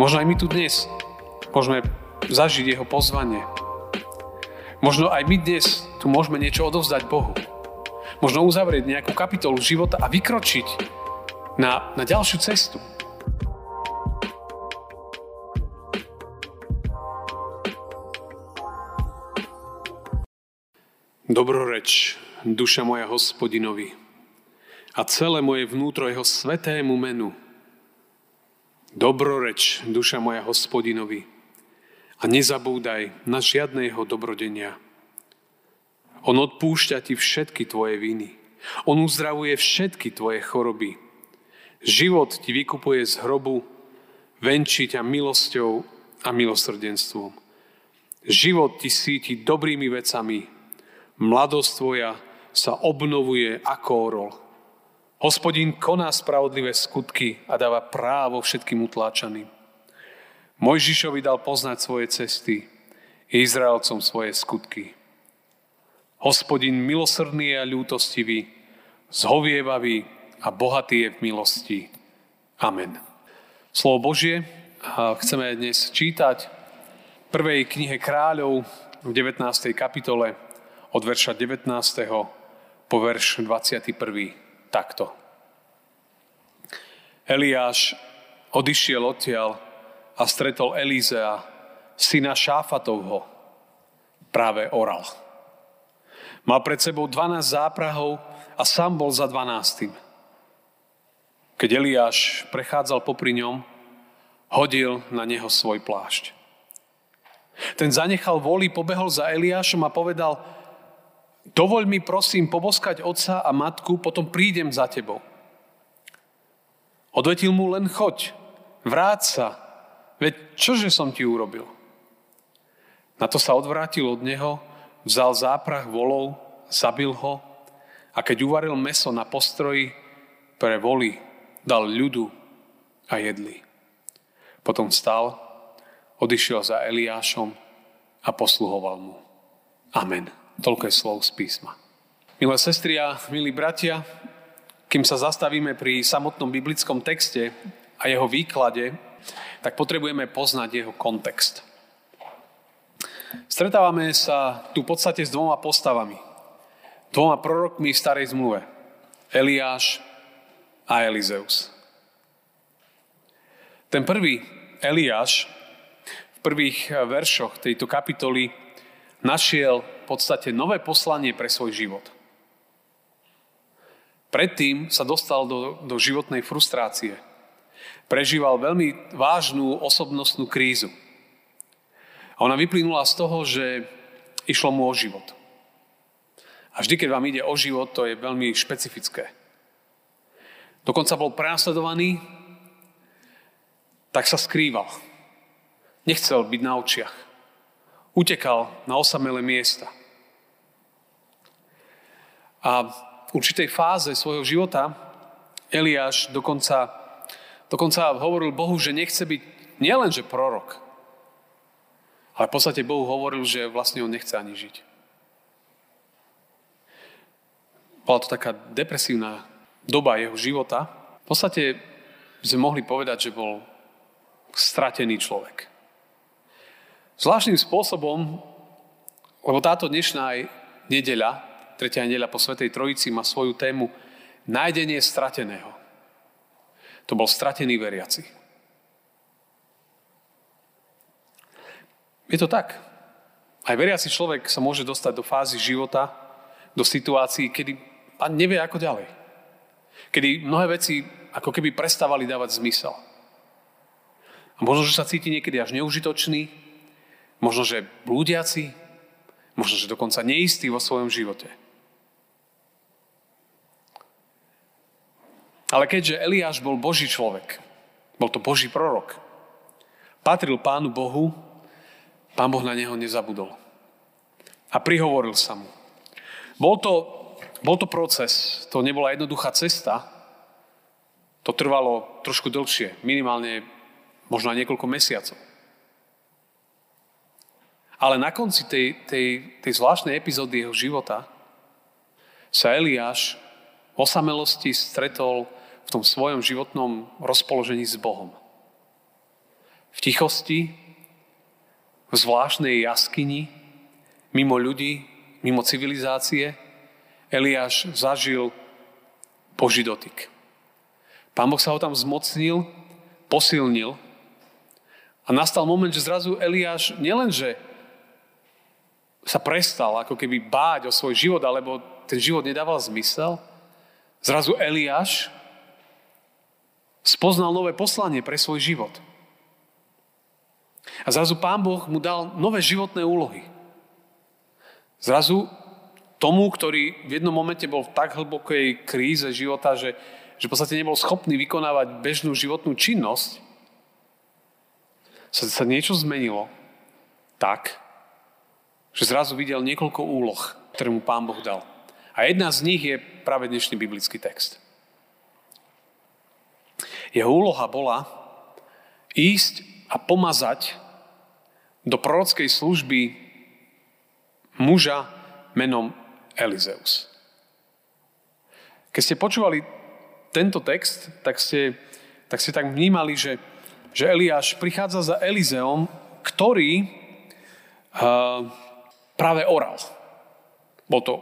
Možno aj my tu dnes môžeme zažiť jeho pozvanie. Možno aj my dnes tu môžeme niečo odovzdať Bohu. Možno uzavrieť nejakú kapitolu života a vykročiť na, na ďalšiu cestu. Dobroreč, duša moja hospodinovi, a celé moje vnútro jeho svetému menu. Dobroreč, duša moja hospodinovi, a nezabúdaj na žiadne jeho dobrodenia. On odpúšťa ti všetky tvoje viny. On uzdravuje všetky tvoje choroby. Život ti vykupuje z hrobu, venčí ťa milosťou a milosrdenstvom. Život ti síti dobrými vecami, Mladosť tvoja sa obnovuje ako orol. Hospodín koná spravodlivé skutky a dáva právo všetkým utláčaným. Mojžišovi dal poznať svoje cesty, Izraelcom svoje skutky. Hospodin milosrdný a ľútostivý, zhovievavý a bohatý je v milosti. Amen. Slovo Božie chceme dnes čítať v prvej knihe kráľov v 19. kapitole od verša 19. po verš 21. takto. Eliáš odišiel odtiaľ a stretol Elízea, syna Šáfatovho, práve oral. Mal pred sebou 12 záprahov a sám bol za 12. Keď Eliáš prechádzal popri ňom, hodil na neho svoj plášť. Ten zanechal voli, pobehol za Eliášom a povedal, Dovoľ mi prosím poboskať otca a matku, potom prídem za tebou. Odvetil mu len choď, vráť sa, veď čože som ti urobil? Na to sa odvrátil od neho, vzal záprach volov, zabil ho a keď uvaril meso na postroji pre voli, dal ľudu a jedli. Potom vstal, odišiel za Eliášom a posluhoval mu. Amen. Toľko je slov z písma. Milé sestry a milí bratia, kým sa zastavíme pri samotnom biblickom texte a jeho výklade, tak potrebujeme poznať jeho kontext. Stretávame sa tu v podstate s dvoma postavami. Dvoma prorokmi v starej zmluve. Eliáš a Elizeus. Ten prvý, Eliáš, v prvých veršoch tejto kapitoly našiel podstate nové poslanie pre svoj život. Predtým sa dostal do, do životnej frustrácie. Prežíval veľmi vážnu osobnostnú krízu. A ona vyplynula z toho, že išlo mu o život. A vždy, keď vám ide o život, to je veľmi špecifické. Dokonca bol prenasledovaný, tak sa skrýval. Nechcel byť na očiach utekal na osamelé miesta. A v určitej fáze svojho života Eliáš dokonca, dokonca hovoril Bohu, že nechce byť nielenže prorok, ale v podstate Bohu hovoril, že vlastne on nechce ani žiť. Bola to taká depresívna doba jeho života. V podstate sme mohli povedať, že bol stratený človek. Zvláštnym spôsobom, lebo táto dnešná nedeľa, tretia nedeľa po Svetej Trojici má svoju tému nájdenie strateného. To bol stratený veriaci. Je to tak. Aj veriaci človek sa môže dostať do fázy života, do situácií, kedy a nevie ako ďalej. Kedy mnohé veci ako keby prestávali dávať zmysel. A možno, že sa cíti niekedy až neužitočný, Možno, že blúdiaci, možno, že dokonca neistý vo svojom živote. Ale keďže Eliáš bol Boží človek, bol to Boží prorok, patril Pánu Bohu, Pán Boh na neho nezabudol. A prihovoril sa mu. Bol to, bol to proces, to nebola jednoduchá cesta, to trvalo trošku dlhšie, minimálne možno aj niekoľko mesiacov. Ale na konci tej, tej, tej zvláštnej epizódy jeho života sa Eliáš v osamelosti stretol v tom svojom životnom rozpoložení s Bohom. v tichosti, v zvláštnej jaskyni, mimo ľudí, mimo civilizácie, Eliáš zažil Boží dotyk. Pán Boh sa ho tam zmocnil, posilnil a nastal moment, že zrazu Eliáš nielenže sa prestal ako keby báť o svoj život, alebo ten život nedával zmysel, zrazu Eliáš spoznal nové poslanie pre svoj život. A zrazu Pán Boh mu dal nové životné úlohy. Zrazu tomu, ktorý v jednom momente bol v tak hlbokej kríze života, že, že v podstate nebol schopný vykonávať bežnú životnú činnosť, sa, sa niečo zmenilo tak, že zrazu videl niekoľko úloh, ktoré mu Pán Boh dal. A jedna z nich je práve dnešný biblický text. Jeho úloha bola ísť a pomazať do prorockej služby muža menom Elizeus. Keď ste počúvali tento text, tak ste tak, ste tak vnímali, že, že Eliáš prichádza za Elizeom, ktorý uh, práve oral. Bol to,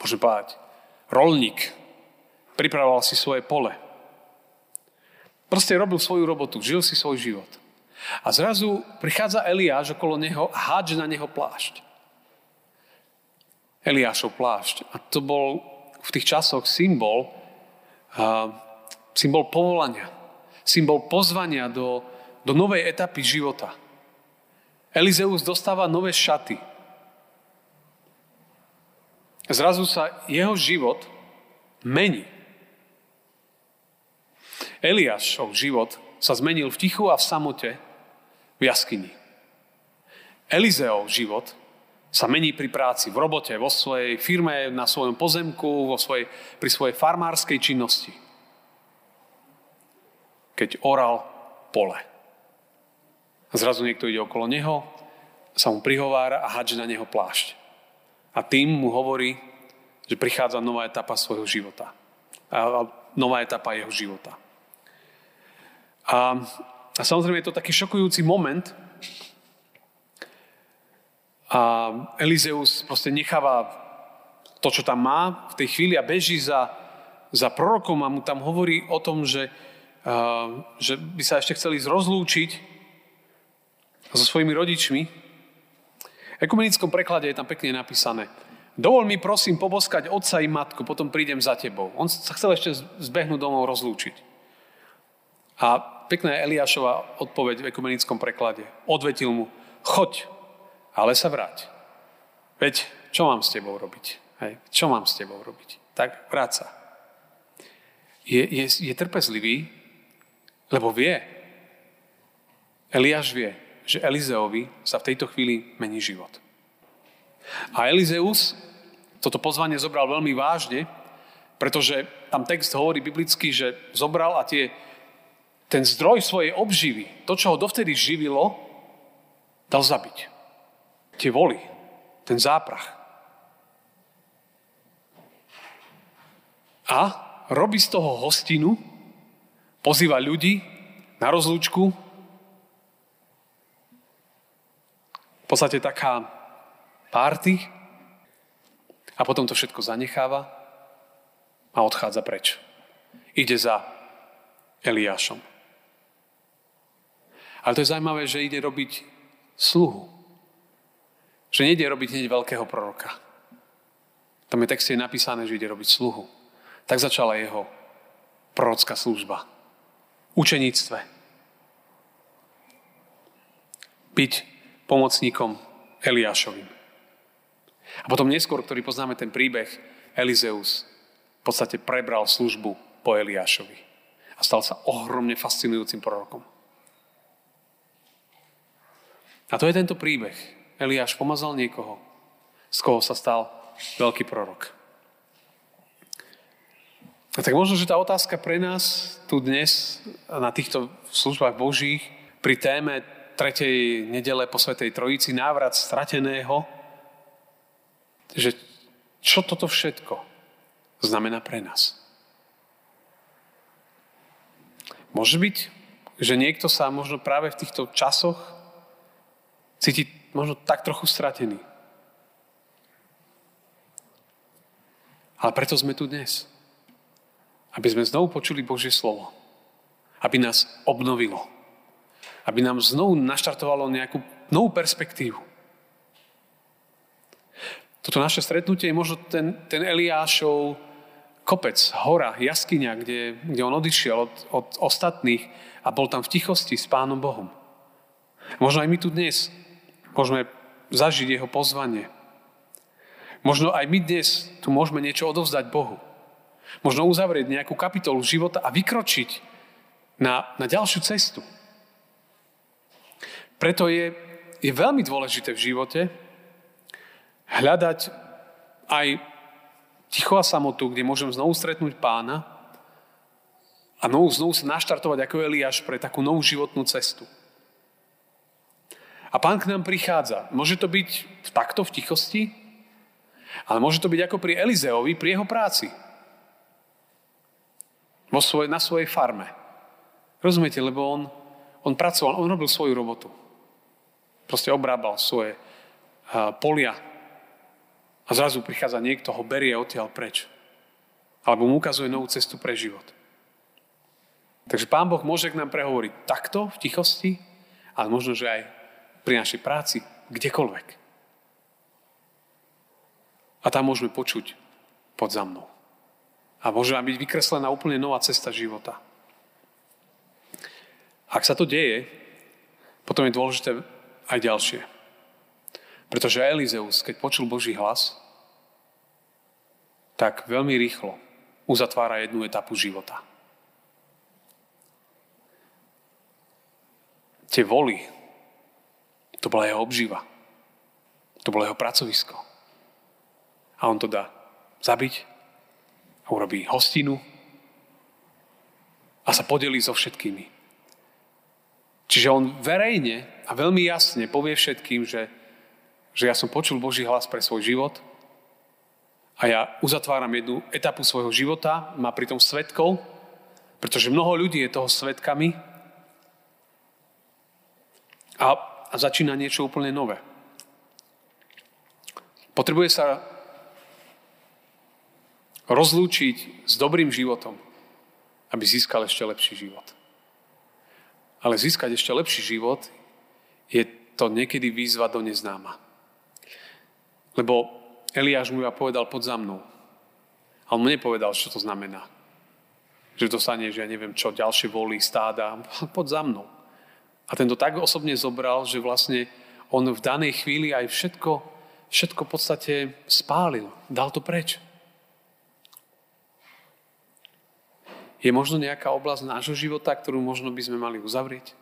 môžem povedať, rolník. Pripravoval si svoje pole. Proste robil svoju robotu, žil si svoj život. A zrazu prichádza Eliáš okolo neho a hádže na neho plášť. Eliášov plášť. A to bol v tých časoch symbol, uh, symbol povolania. Symbol pozvania do, do novej etapy života. Elizeus dostáva nové šaty. Zrazu sa jeho život mení. Eliášov život sa zmenil v tichu a v samote v jaskyni. Elizeov život sa mení pri práci, v robote, vo svojej firme, na svojom pozemku, vo svojej, pri svojej farmárskej činnosti. Keď oral pole. A zrazu niekto ide okolo neho, sa mu prihovára a hádže na neho plášť. A tým mu hovorí, že prichádza nová etapa svojho života. A nová etapa jeho života. A, a samozrejme je to taký šokujúci moment, a Elizeus proste necháva to, čo tam má v tej chvíli a beží za, za prorokom a mu tam hovorí o tom, že, uh, že by sa ešte chceli rozlúčiť so svojimi rodičmi. V ekumenickom preklade je tam pekne napísané. Dovol mi prosím poboskať otca i matku, potom prídem za tebou. On sa chcel ešte zbehnúť domov rozlúčiť. A pekná Eliášova odpoveď v ekumenickom preklade. Odvetil mu, choď, ale sa vráť. Veď, čo mám s tebou robiť? Hej, čo mám s tebou robiť? Tak vráť sa. Je, je, je trpezlivý, lebo vie, Eliáš vie, že Elizeovi sa v tejto chvíli mení život. A Elizeus toto pozvanie zobral veľmi vážne, pretože tam text hovorí biblicky, že zobral a tie, ten zdroj svojej obživy, to, čo ho dovtedy živilo, dal zabiť tie voly, ten záprach. A robí z toho hostinu, pozýva ľudí na rozlúčku. V podstate taká párty a potom to všetko zanecháva a odchádza preč. Ide za Eliášom. Ale to je zaujímavé, že ide robiť sluhu. Že nejde robiť hneď veľkého proroka. Tam je texte napísané, že ide robiť sluhu. Tak začala jeho prorocká služba. Učeníctve. Byť pomocníkom Eliášovým. A potom neskôr, ktorý poznáme ten príbeh, Elizeus v podstate prebral službu po Eliášovi. A stal sa ohromne fascinujúcim prorokom. A to je tento príbeh. Eliáš pomazal niekoho, z koho sa stal veľký prorok. A tak možno, že tá otázka pre nás tu dnes na týchto službách Božích pri téme tretej nedele po Svetej Trojici, návrat strateného, že čo toto všetko znamená pre nás. Môže byť že niekto sa možno práve v týchto časoch cíti možno tak trochu stratený. Ale preto sme tu dnes. Aby sme znovu počuli Božie slovo. Aby nás obnovilo. Aby nám znovu naštartovalo nejakú novú perspektívu. Toto naše stretnutie je možno ten, ten Eliášov kopec, hora, jaskyňa, kde, kde on odišiel od, od ostatných a bol tam v tichosti s Pánom Bohom. Možno aj my tu dnes môžeme zažiť jeho pozvanie. Možno aj my dnes tu môžeme niečo odovzdať Bohu. Možno uzavrieť nejakú kapitolu života a vykročiť na, na ďalšiu cestu. Preto je, je veľmi dôležité v živote hľadať aj ticho a samotu, kde môžem znovu stretnúť pána a znovu, znovu sa naštartovať ako Eliáš pre takú novú životnú cestu. A pán k nám prichádza. Môže to byť takto v tichosti, ale môže to byť ako pri Elizeovi, pri jeho práci. Vo svoj, na svojej farme. Rozumiete, lebo on, on pracoval, on robil svoju robotu. Proste obrábal svoje uh, polia. A zrazu prichádza niekto, ho berie odtiaľ preč. Alebo mu ukazuje novú cestu pre život. Takže Pán Boh môže k nám prehovoriť takto, v tichosti, ale možno, že aj pri našej práci, kdekoľvek. A tam môžeme počuť pod za mnou. A môže nám byť vykreslená úplne nová cesta života. Ak sa to deje, potom je dôležité aj ďalšie. Pretože Elizeus, keď počul Boží hlas, tak veľmi rýchlo uzatvára jednu etapu života. Tie voly, to bola jeho obživa. To bolo jeho pracovisko. A on to dá zabiť urobí hostinu a sa podelí so všetkými. Čiže on verejne a veľmi jasne povie všetkým, že, že ja som počul Boží hlas pre svoj život a ja uzatváram jednu etapu svojho života, má pritom svetkov, pretože mnoho ľudí je toho svetkami a, a začína niečo úplne nové. Potrebuje sa rozlúčiť s dobrým životom, aby získal ešte lepší život. Ale získať ešte lepší život je to niekedy výzva do neznáma. Lebo Eliáš mu ja povedal pod za mnou. A on mu nepovedal, čo to znamená. Že dostane, že ja neviem čo, ďalšie voly, stáda, pod za mnou. A ten to tak osobne zobral, že vlastne on v danej chvíli aj všetko, všetko v podstate spálil. Dal to preč. Je možno nejaká oblasť nášho života, ktorú možno by sme mali uzavrieť?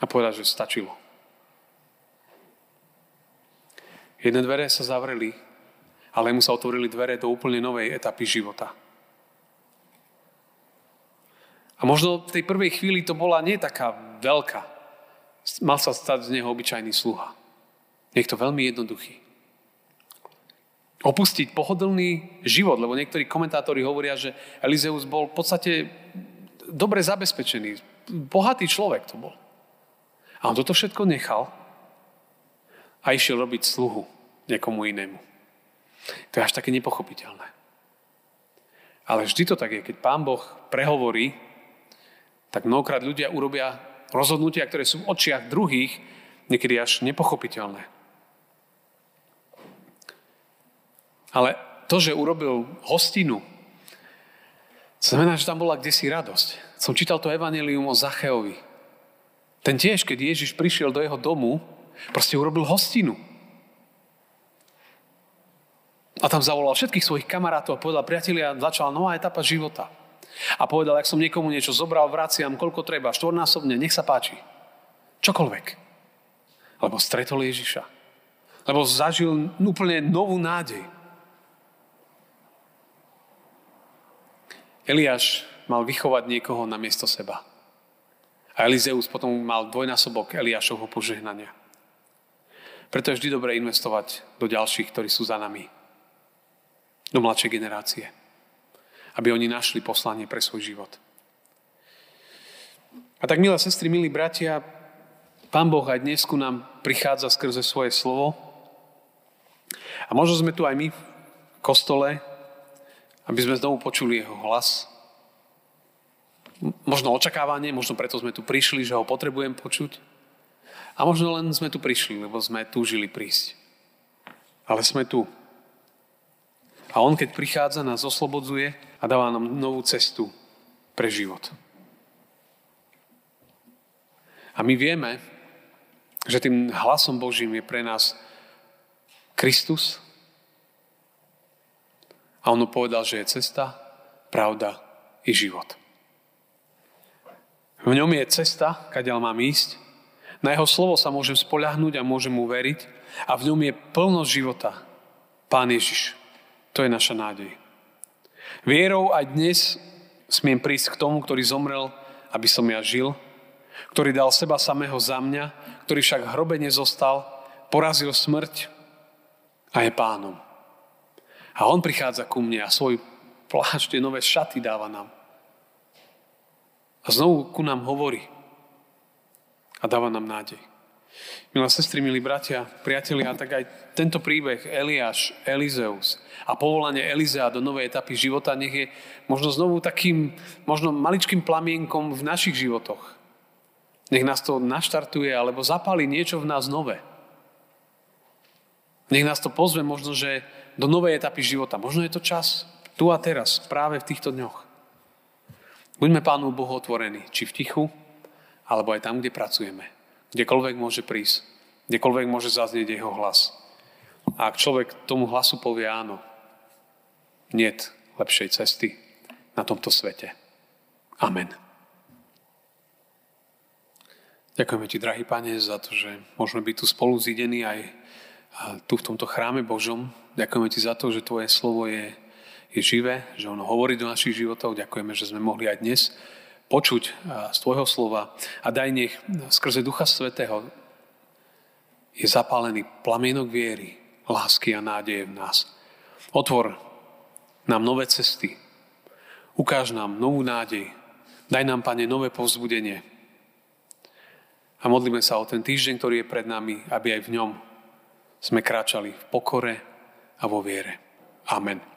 A povedať, že stačilo. Jedné dvere sa zavreli, ale mu sa otvorili dvere do úplne novej etapy života. A možno v tej prvej chvíli to bola nie taká veľká. Mal sa stať z neho obyčajný sluha. Niekto veľmi jednoduchý opustiť pohodlný život, lebo niektorí komentátori hovoria, že Elizeus bol v podstate dobre zabezpečený, bohatý človek to bol. A on toto všetko nechal a išiel robiť sluhu niekomu inému. To je až také nepochopiteľné. Ale vždy to tak je, keď pán Boh prehovorí, tak mnohokrát ľudia urobia rozhodnutia, ktoré sú v očiach druhých niekedy až nepochopiteľné. Ale to, že urobil hostinu, znamená, že tam bola kde si radosť. Som čítal to evanelium o Zacheovi. Ten tiež, keď Ježiš prišiel do jeho domu, proste urobil hostinu. A tam zavolal všetkých svojich kamarátov a povedal, priatelia, začala nová etapa života. A povedal, ak som niekomu niečo zobral, vraciam, koľko treba, štvornásobne, nech sa páči. Čokoľvek. Lebo stretol Ježiša. Lebo zažil úplne novú nádej. Eliáš mal vychovať niekoho na miesto seba. A Elizeus potom mal dvojnásobok Eliášovho požehnania. Preto je vždy dobré investovať do ďalších, ktorí sú za nami. Do mladšej generácie. Aby oni našli poslanie pre svoj život. A tak, milé sestry, milí bratia, Pán Boh aj dnes ku nám prichádza skrze svoje slovo. A možno sme tu aj my v kostole, aby sme znovu počuli jeho hlas. Možno očakávanie, možno preto sme tu prišli, že ho potrebujem počuť. A možno len sme tu prišli, lebo sme túžili prísť. Ale sme tu. A on, keď prichádza, nás oslobodzuje a dáva nám novú cestu pre život. A my vieme, že tým hlasom Božím je pre nás Kristus. A on povedal, že je cesta, pravda i život. V ňom je cesta, kadeľ mám ísť. Na jeho slovo sa môžem spoľahnúť a môžem mu veriť. A v ňom je plnosť života. Pán Ježiš. To je naša nádej. Vierou aj dnes smiem prísť k tomu, ktorý zomrel, aby som ja žil, ktorý dal seba samého za mňa, ktorý však hrobe nezostal, porazil smrť a je pánom. A on prichádza ku mne a svoj plášť, tie nové šaty dáva nám. A znovu ku nám hovorí a dáva nám nádej. Milá sestry, milí bratia, priatelia, tak aj tento príbeh Eliáš, Elizeus a povolanie Elizea do novej etapy života nech je možno znovu takým, možno maličkým plamienkom v našich životoch. Nech nás to naštartuje alebo zapáli niečo v nás nové. Nech nás to pozve možno, že do novej etapy života. Možno je to čas tu a teraz, práve v týchto dňoch. Buďme Pánu Bohu otvorení, či v tichu, alebo aj tam, kde pracujeme. Kdekoľvek môže prísť, kdekoľvek môže zaznieť jeho hlas. A ak človek tomu hlasu povie áno, niet lepšej cesty na tomto svete. Amen. Ďakujeme ti, drahý pane, za to, že môžeme byť tu spolu zidení aj tu v tomto chráme Božom. Ďakujeme ti za to, že tvoje slovo je, je živé, že ono hovorí do našich životov. Ďakujeme, že sme mohli aj dnes počuť z Tvojho slova a daj nech skrze Ducha Svetého je zapálený plamienok viery, lásky a nádeje v nás. Otvor nám nové cesty. Ukáž nám novú nádej. Daj nám, Pane, nové povzbudenie. A modlíme sa o ten týždeň, ktorý je pred nami, aby aj v ňom sme kráčali v pokore a vo viere. Amen.